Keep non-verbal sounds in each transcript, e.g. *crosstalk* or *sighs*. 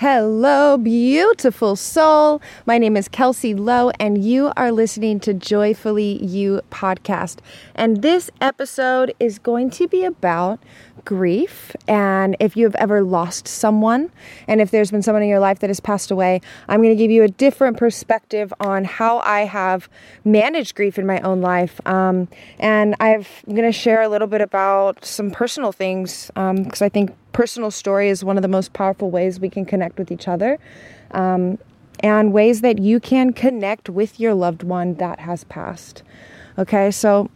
Hello, beautiful soul. My name is Kelsey Lowe, and you are listening to Joyfully You podcast. And this episode is going to be about grief. And if you have ever lost someone, and if there's been someone in your life that has passed away, I'm going to give you a different perspective on how I have managed grief in my own life. Um, and i am going to share a little bit about some personal things because um, I think personal story is one of the most powerful ways we can connect with each other. Um, and ways that you can connect with your loved one that has passed. Okay, so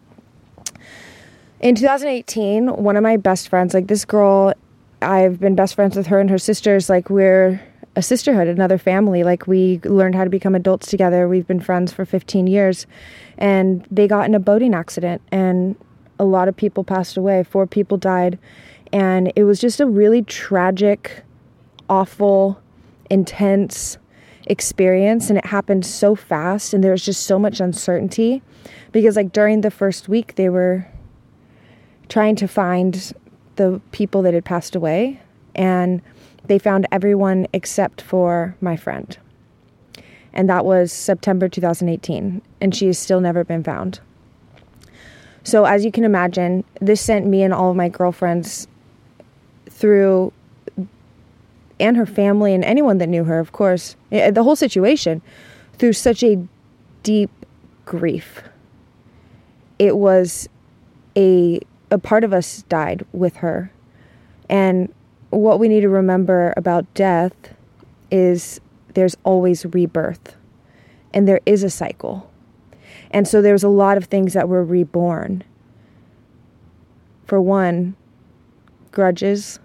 in 2018, one of my best friends, like this girl, I've been best friends with her and her sisters. Like, we're a sisterhood, another family. Like, we learned how to become adults together. We've been friends for 15 years. And they got in a boating accident, and a lot of people passed away. Four people died and it was just a really tragic, awful, intense experience. And it happened so fast. And there was just so much uncertainty because, like, during the first week, they were trying to find the people that had passed away. And they found everyone except for my friend. And that was September 2018. And she has still never been found. So, as you can imagine, this sent me and all of my girlfriends through and her family and anyone that knew her, of course, eh, the whole situation through such a deep grief. It was a a part of us died with her. And what we need to remember about death is there's always rebirth. And there is a cycle. And so there's a lot of things that were reborn. For one, grudges,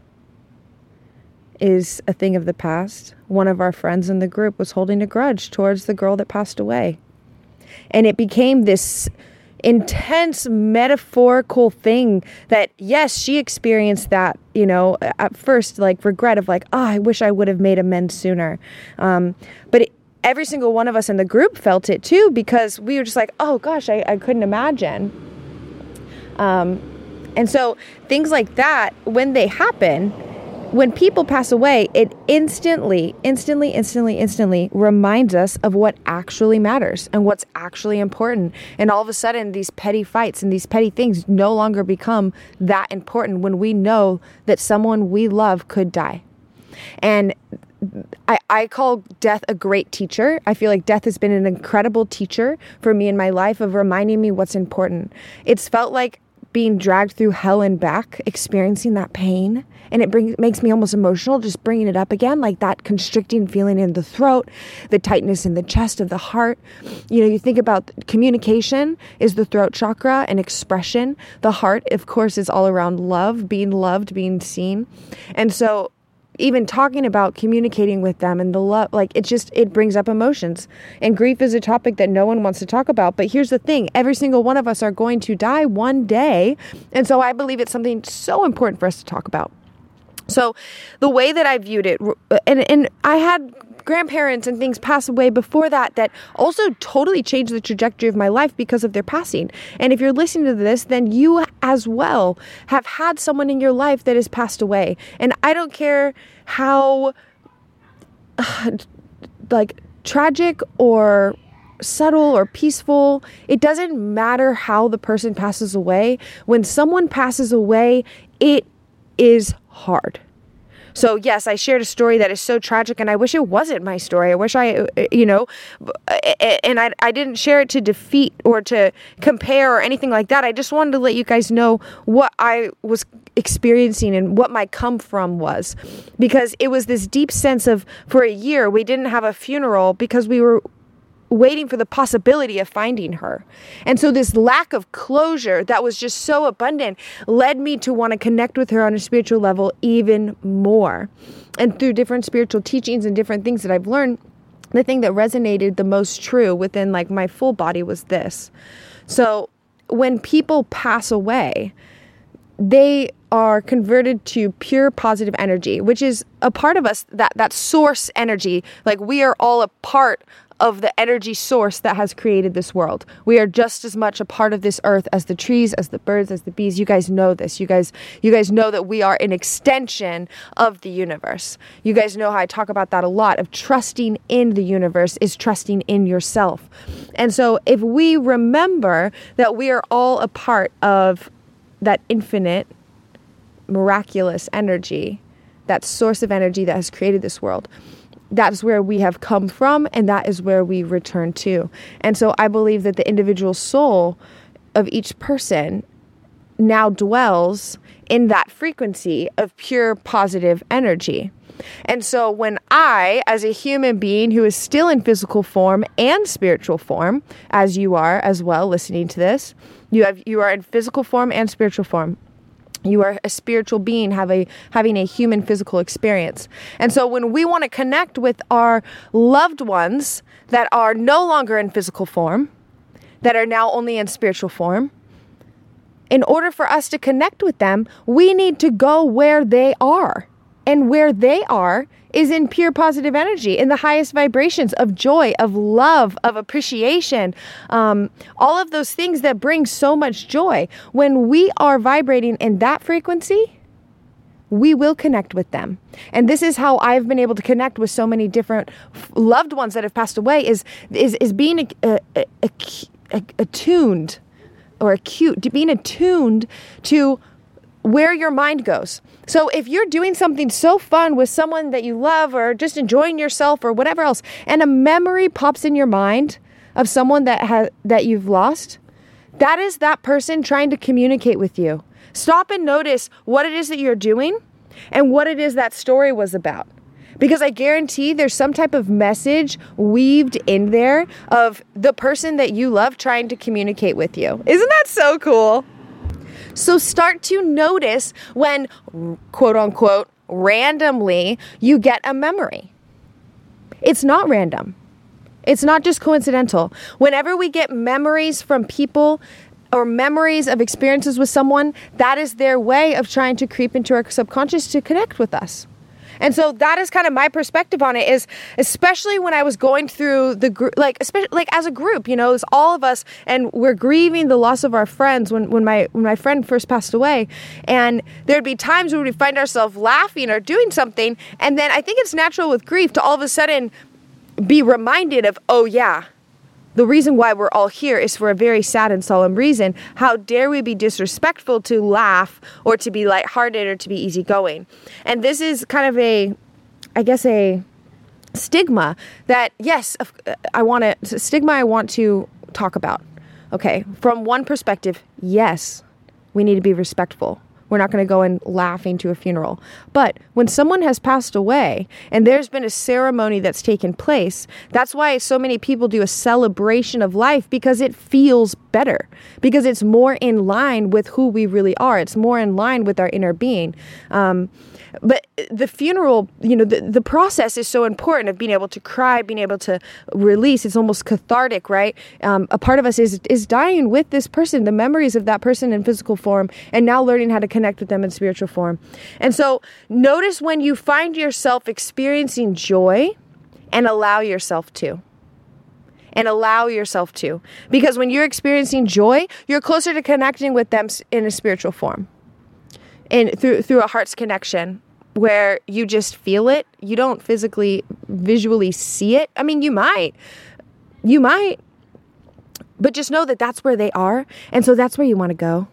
is a thing of the past. One of our friends in the group was holding a grudge towards the girl that passed away. And it became this intense metaphorical thing that yes she experienced that you know at first like regret of like oh i wish i would have made amends sooner um, but it, every single one of us in the group felt it too because we were just like oh gosh i, I couldn't imagine um, and so things like that when they happen when people pass away, it instantly, instantly, instantly, instantly reminds us of what actually matters and what's actually important. And all of a sudden, these petty fights and these petty things no longer become that important when we know that someone we love could die. And I, I call death a great teacher. I feel like death has been an incredible teacher for me in my life of reminding me what's important. It's felt like being dragged through hell and back, experiencing that pain, and it brings makes me almost emotional just bringing it up again, like that constricting feeling in the throat, the tightness in the chest of the heart. You know, you think about communication is the throat chakra and expression. The heart, of course, is all around love, being loved, being seen, and so even talking about communicating with them and the love like it just it brings up emotions. And grief is a topic that no one wants to talk about but here's the thing. Every single one of us are going to die one day. And so i believe it's something so important for us to talk about. So the way that i viewed it and and i had grandparents and things pass away before that that also totally changed the trajectory of my life because of their passing. And if you're listening to this, then you as well have had someone in your life that has passed away. And I don't care how *sighs* like tragic or subtle or peaceful. It doesn't matter how the person passes away. When someone passes away, it is hard. So, yes, I shared a story that is so tragic, and I wish it wasn't my story. I wish I, you know, and I, I didn't share it to defeat or to compare or anything like that. I just wanted to let you guys know what I was experiencing and what my come from was. Because it was this deep sense of, for a year, we didn't have a funeral because we were waiting for the possibility of finding her. And so this lack of closure that was just so abundant led me to want to connect with her on a spiritual level even more. And through different spiritual teachings and different things that I've learned, the thing that resonated the most true within like my full body was this. So when people pass away, they are converted to pure positive energy, which is a part of us that that source energy. Like we are all a part of the energy source that has created this world. We are just as much a part of this earth as the trees, as the birds, as the bees. You guys know this. You guys you guys know that we are an extension of the universe. You guys know how I talk about that a lot of trusting in the universe is trusting in yourself. And so if we remember that we are all a part of that infinite miraculous energy, that source of energy that has created this world that is where we have come from and that is where we return to. And so I believe that the individual soul of each person now dwells in that frequency of pure positive energy. And so when I, as a human being who is still in physical form and spiritual form, as you are as well listening to this, you have you are in physical form and spiritual form you are a spiritual being have a, having a human physical experience. And so when we want to connect with our loved ones that are no longer in physical form that are now only in spiritual form in order for us to connect with them we need to go where they are and where they are is in pure positive energy, in the highest vibrations of joy, of love, of appreciation, um, all of those things that bring so much joy. When we are vibrating in that frequency, we will connect with them. And this is how I've been able to connect with so many different loved ones that have passed away is is is being a, a, a, attuned or acute, being attuned to where your mind goes. So if you're doing something so fun with someone that you love or just enjoying yourself or whatever else and a memory pops in your mind of someone that that you've lost, that is that person trying to communicate with you. Stop and notice what it is that you're doing and what it is that story was about. Because I guarantee there's some type of message weaved in there of the person that you love trying to communicate with you. Isn't that so cool? So start to notice when, quote unquote, randomly you get a memory. It's not random. It's not just coincidental. Whenever we get memories from people or memories of experiences with someone, that is their way of trying to creep into our subconscious to connect with us. And so that is kind of my perspective on it is especially when I was going through the group, like, especially like as a group, you know, it's all of us and we're grieving the loss of our friends when, when my, when my friend first passed away. And there'd be times when we find ourselves laughing or doing something. And then I think it's natural with grief to all of a sudden be reminded of, oh yeah, the reason why we're all here is for a very sad and solemn reason. How dare we be disrespectful to laugh or to be lighthearted or to be easygoing? And this is kind of a, I guess, a stigma that, yes, I want to, stigma I want to talk about. Okay, from one perspective, yes, we need to be respectful. We're not going to go in laughing to a funeral. But when someone has passed away and there's been a ceremony that's taken place, that's why so many people do a celebration of life because it feels better, because it's more in line with who we really are. It's more in line with our inner being. Um, but the funeral, you know, the, the process is so important of being able to cry, being able to release. It's almost cathartic, right? Um, a part of us is is dying with this person, the memories of that person in physical form, and now learning how to connect with them in spiritual form. And so, notice when you find yourself experiencing joy, and allow yourself to and allow yourself to. Because when you're experiencing joy, you're closer to connecting with them in a spiritual form. And through through a heart's connection where you just feel it. You don't physically, visually see it. I mean, you might. You might. But just know that that's where they are. And so that's where you want to go.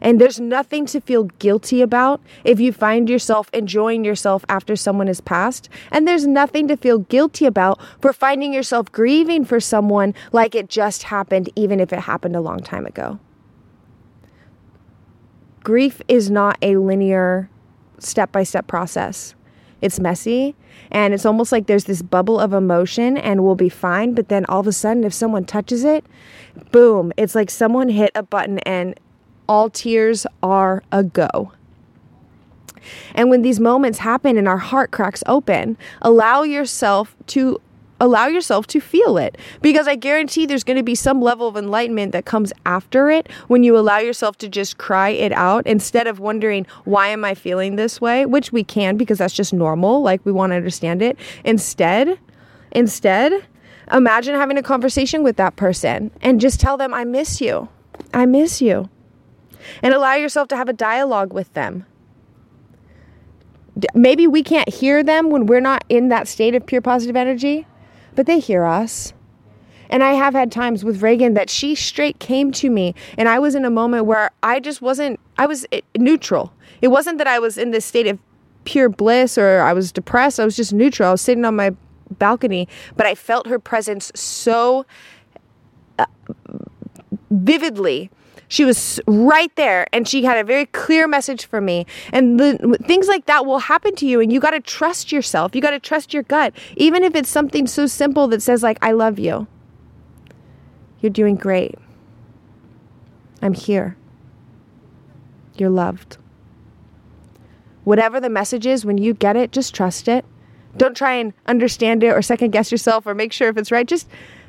And there's nothing to feel guilty about if you find yourself enjoying yourself after someone has passed. And there's nothing to feel guilty about for finding yourself grieving for someone like it just happened, even if it happened a long time ago. Grief is not a linear step by step process. It's messy and it's almost like there's this bubble of emotion and we'll be fine. But then all of a sudden, if someone touches it, boom, it's like someone hit a button and all tears are a go. And when these moments happen and our heart cracks open, allow yourself to allow yourself to feel it because I guarantee there's going to be some level of enlightenment that comes after it when you allow yourself to just cry it out instead of wondering, why am I feeling this way? Which we can because that's just normal, like we want to understand it. Instead, instead, Imagine having a conversation with that person and just tell them, I miss you. I miss you. And allow yourself to have a dialogue with them. Maybe we can't hear them when we're not in that state of pure positive energy, but they hear us. And I have had times with Reagan that she straight came to me, and I was in a moment where I just wasn't, I was eh, neutral. It wasn't that I was in this state of pure bliss or I was depressed. I was just neutral. I was sitting on my balcony, but I felt her presence so uh, vividly. She was right there and she had a very clear message for me. And the, things like that will happen to you and you got to trust yourself. You got to trust your gut. Even if it's something so simple that says like I love you. You're doing great. I'm here. You're loved. Whatever the message is, when you get it, just trust it. Don't try and understand it or second guess yourself or make sure if it's right. Just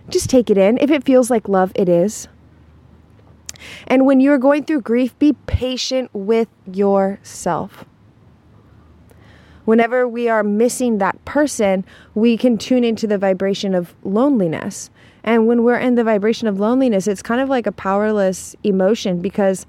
just take it in. If it feels like love, it is. And when you're going through grief, be patient with yourself. Whenever we are missing that person, we can tune into the vibration of loneliness. And when we're in the vibration of loneliness, it's kind of like a powerless emotion because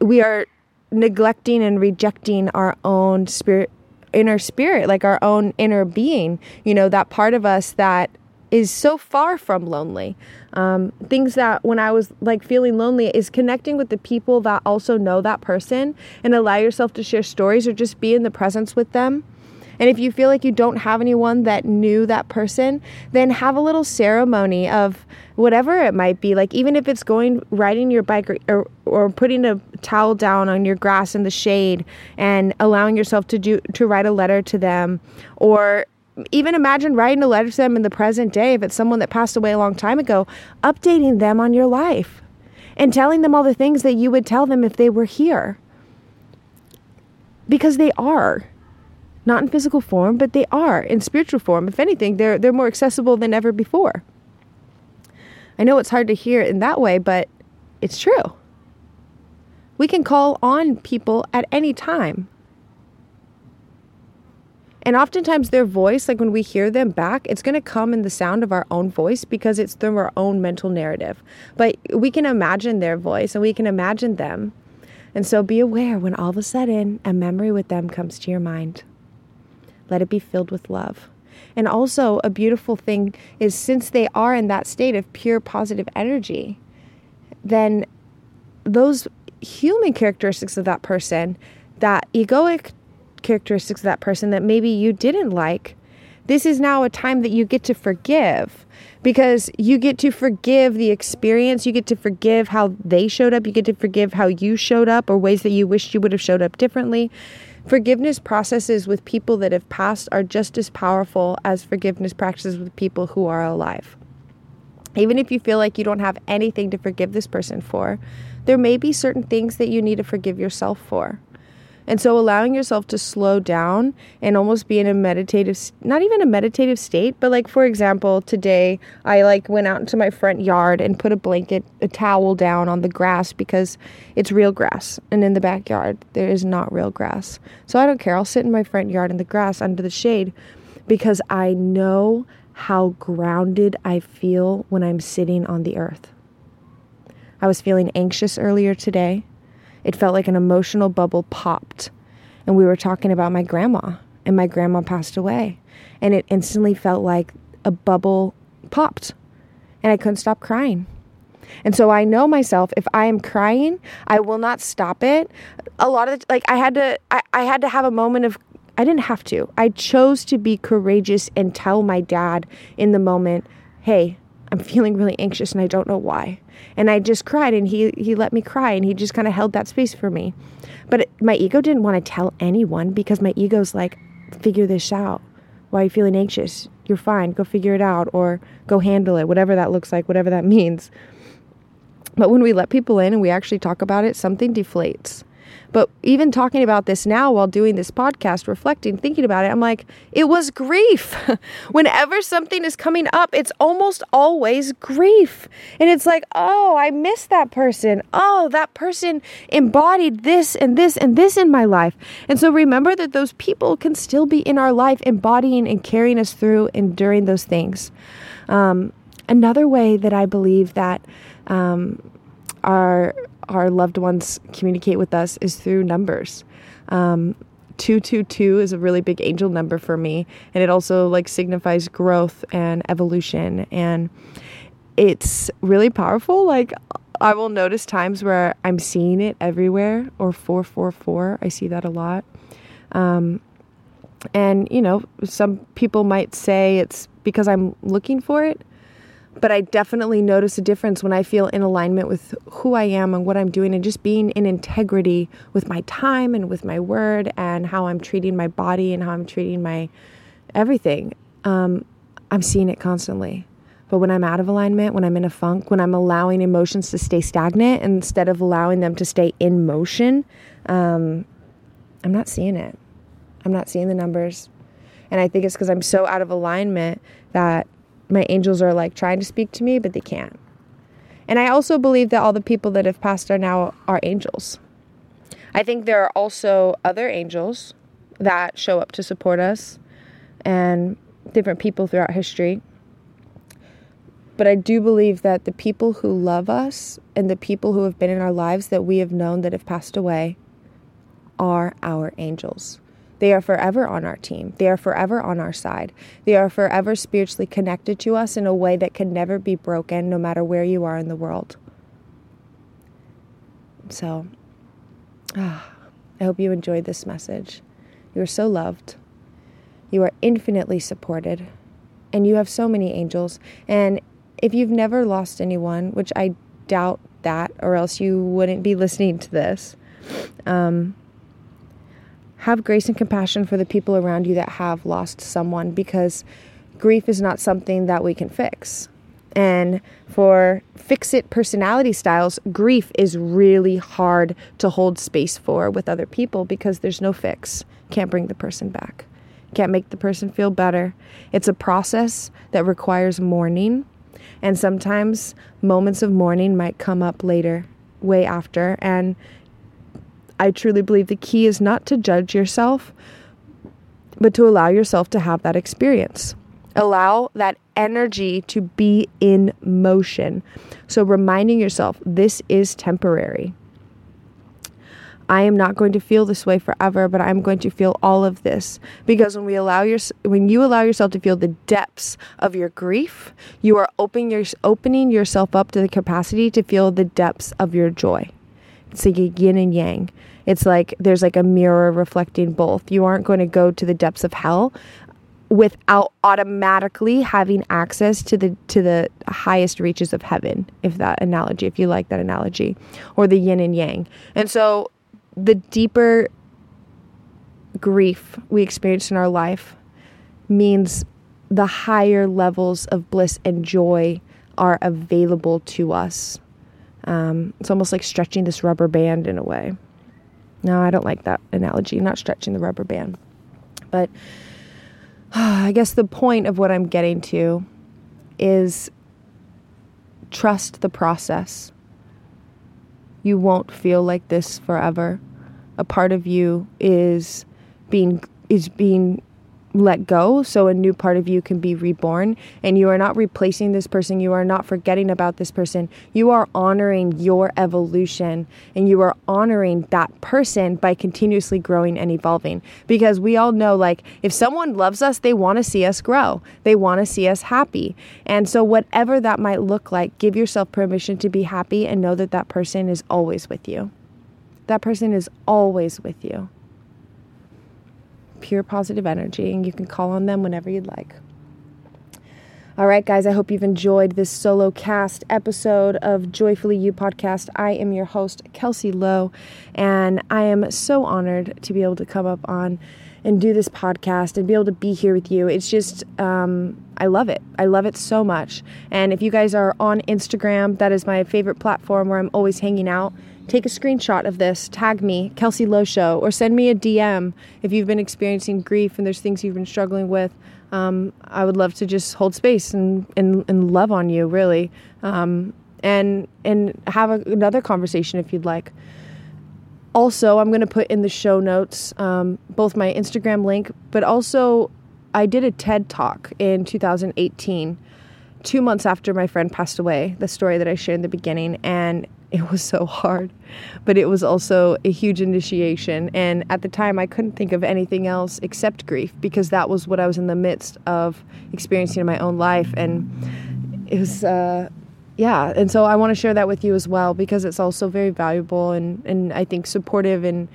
we are neglecting and rejecting our own spirit inner spirit, like our own inner being, you know, that part of us that is so far from lonely. Um, things that when I was like feeling lonely is connecting with the people that also know that person and allow yourself to share stories or just be in the presence with them. And if you feel like you don't have anyone that knew that person, then have a little ceremony of whatever it might be. Like even if it's going riding your bike or, or, or putting a towel down on your grass in the shade and allowing yourself to do to write a letter to them or even imagine writing a letter to them in the present day if it's someone that passed away a long time ago, updating them on your life and telling them all the things that you would tell them if they were here. Because they are not in physical form, but they are in spiritual form. If anything, they're they're more accessible than ever before. I know it's hard to hear it in that way, but it's true. We can call on people at any time. And oftentimes, their voice, like when we hear them back, it's going to come in the sound of our own voice because it's through our own mental narrative. But we can imagine their voice and we can imagine them. And so be aware when all of a sudden a memory with them comes to your mind. Let it be filled with love. And also, a beautiful thing is since they are in that state of pure positive energy, then those human characteristics of that person, that egoic characteristics of that person that maybe you didn't like, this is now a time that you get to forgive because you get to forgive the experience. You get to forgive how they showed up. You get to forgive how you showed up or ways that you wished you would have showed up differently. Forgiveness processes with people that have passed are just as powerful as forgiveness practices with people who are alive. Even if you feel like you don't have anything to forgive this person for, there may be certain things that you need to forgive yourself for. And so allowing yourself to slow down and almost be in a meditative not even a meditative state, but like for example, today I like went out into my front yard and put a blanket, a towel down on the grass because it's real grass. And in the backyard, there is not real grass. So I don't care. I'll sit in my front yard in the grass under the shade because I know how grounded I feel when I'm sitting on the earth. I was feeling anxious earlier today it felt like an emotional bubble popped. And we were talking about my grandma, and my grandma passed away. And it instantly felt like a bubble popped. And I couldn't stop crying. And so I know myself if I am crying, I will not stop it. A lot of like I had to I, I had to have a moment of I didn't have to. I chose to be courageous and tell my dad in the moment, "Hey, I'm feeling really anxious and I don't know why. And I just cried and he he let me cry and he just kind of held that space for me. But it, my ego didn't want to tell anyone because my ego's like figure this out. Why are you feeling anxious? You're fine. Go figure it out or go handle it, whatever that looks like, whatever that *laughs* means. But when we let people in and we actually talk about it, something deflates. But even talking about this now while doing this podcast, reflecting, thinking about it, I'm like, it was grief. *laughs* Whenever something is coming up, it's almost always grief. And it's like, oh, I miss that person. Oh, that person embodied this and this and this in my life. And so remember that those people can still be in our life, embodying and carrying us through, enduring those things. Um, another way that I believe that um, our our loved ones communicate with us is through numbers. Um, 222 is a really big angel number for me and it also like signifies growth and evolution and it's really powerful. Like i will notice times where i'm seeing it everywhere or 444 i see that a lot. Um, and you know some people might say it's because i'm looking for it but I definitely notice a difference when I feel in alignment with who I am and what I'm doing and just being in integrity with my time and with my word and how I'm treating my body and how I'm treating my everything. Um, I'm seeing it constantly. But when I'm out of alignment, when I'm in a funk, when I'm allowing emotions to stay stagnant instead of allowing them to stay in motion, um, I'm not seeing it. I'm not seeing the numbers. And I think it's because I'm so out of alignment that my angels are like trying to speak to me, but they can't. And I also believe that all the people that have passed are now are angels. I think there are also other angels that show up to support us and different people throughout history. But I do believe that the people who love us and the people who have been in our lives that we have known that have passed away are our angels. They are forever on our team. They are forever on our side. They are forever spiritually connected to us in a way that can never be broken, no matter where you are in the world. So, ah, I hope you enjoyed this message. You are so loved. You are infinitely supported. And you have so many angels. And if you've never lost anyone, which I doubt that, or else you wouldn't be listening to this, um, have grace and compassion for the people around you that have lost someone because grief is not something that we can fix. And for fix it personality styles, grief is really hard to hold space for with other people because there's no fix. Can't bring the person back, can't make the person feel better. It's a process that requires mourning. And sometimes moments of mourning might come up later, way after. And I truly believe the key is not to judge yourself, but to allow yourself to have that experience. Allow that energy to be in motion. So, reminding yourself this is temporary. I am not going to feel this way forever, but I'm going to feel all of this because when we allow your when you allow yourself to feel the depths of your grief, you are opening your opening yourself up to the capacity to feel the depths of your joy. It's like yin and yang. It's like there's like a mirror reflecting both. You aren't going to go to the depths of hell without automatically having access to the to the highest reaches of heaven if that analogy if you like that analogy or the yin and yang and so the deeper grief we experience in our life means the higher levels of bliss and joy are available to us um, it's almost like stretching this rubber band in a way no, I don't like that analogy, not stretching the rubber band. But *sighs* I guess the point of what I'm getting to is trust the process. You won't feel like this forever. A part of you is being is being let go so a new part of you can be reborn. And you are not replacing this person. You are not forgetting about this person. You are honoring your evolution and you are honoring that person by continuously growing and evolving. Because we all know like if someone loves us they want to see us grow. They want to see us happy. And so whatever that might look like give yourself permission to be happy and know that that person is always with you. That person is always with you pure positive energy, and you can call on them whenever you'd like. All right, guys, I hope you've enjoyed this solo cast episode of Joyfully You podcast. I am your host, Kelsey Lowe, and I am so honored to be able to come up on and do this podcast and be able to be here with you. It's just, um, I love it. I love it so much. And if you guys are on Instagram, that is my favorite platform where I'm always hanging out take a screenshot of this, tag me, Kelsey Lowe Show, or send me a DM if you've been experiencing grief and there's things you've been struggling with. Um, I would love to just hold space and, and, and love on you, really, um, and and have a, another conversation if you'd like. Also, I'm going to put in the show notes um, both my Instagram link, but also I did a TED talk in 2018, two months after my friend passed away, the story that I shared in the beginning, and it was so hard, but it was also a huge initiation. And at the time, I couldn't think of anything else except grief because that was what I was in the midst of experiencing in my own life. And it was, uh, yeah. And so I want to share that with you as well because it's also very valuable and, and I think supportive and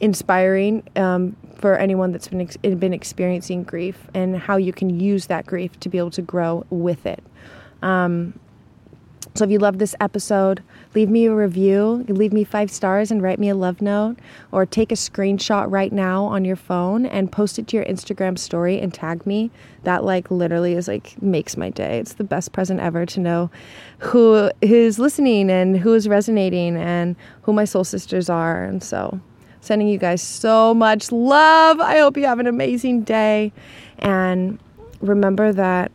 inspiring um, for anyone that's been, ex- been experiencing grief and how you can use that grief to be able to grow with it. Um, so if you love this episode, leave me a review, leave me five stars and write me a love note, or take a screenshot right now on your phone and post it to your Instagram story and tag me. That like literally is like makes my day. It's the best present ever to know who is listening and who is resonating and who my soul sisters are. And so sending you guys so much love. I hope you have an amazing day. And remember that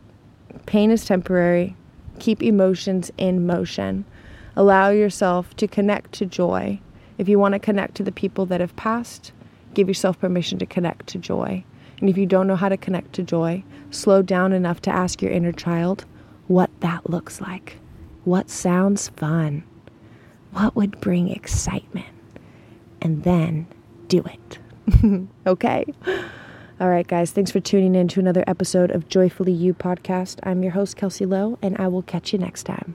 pain is temporary Keep emotions in motion. Allow yourself to connect to joy. If you want to connect to the people that have passed, give yourself permission to connect to joy. And if you don't know how to connect to joy, slow down enough to ask your inner child what that looks like. What sounds fun? What would bring excitement? And then do it. *laughs* okay? All right, guys, thanks for tuning in to another episode of Joyfully You podcast. I'm your host, Kelsey Lowe, and I will catch you next time.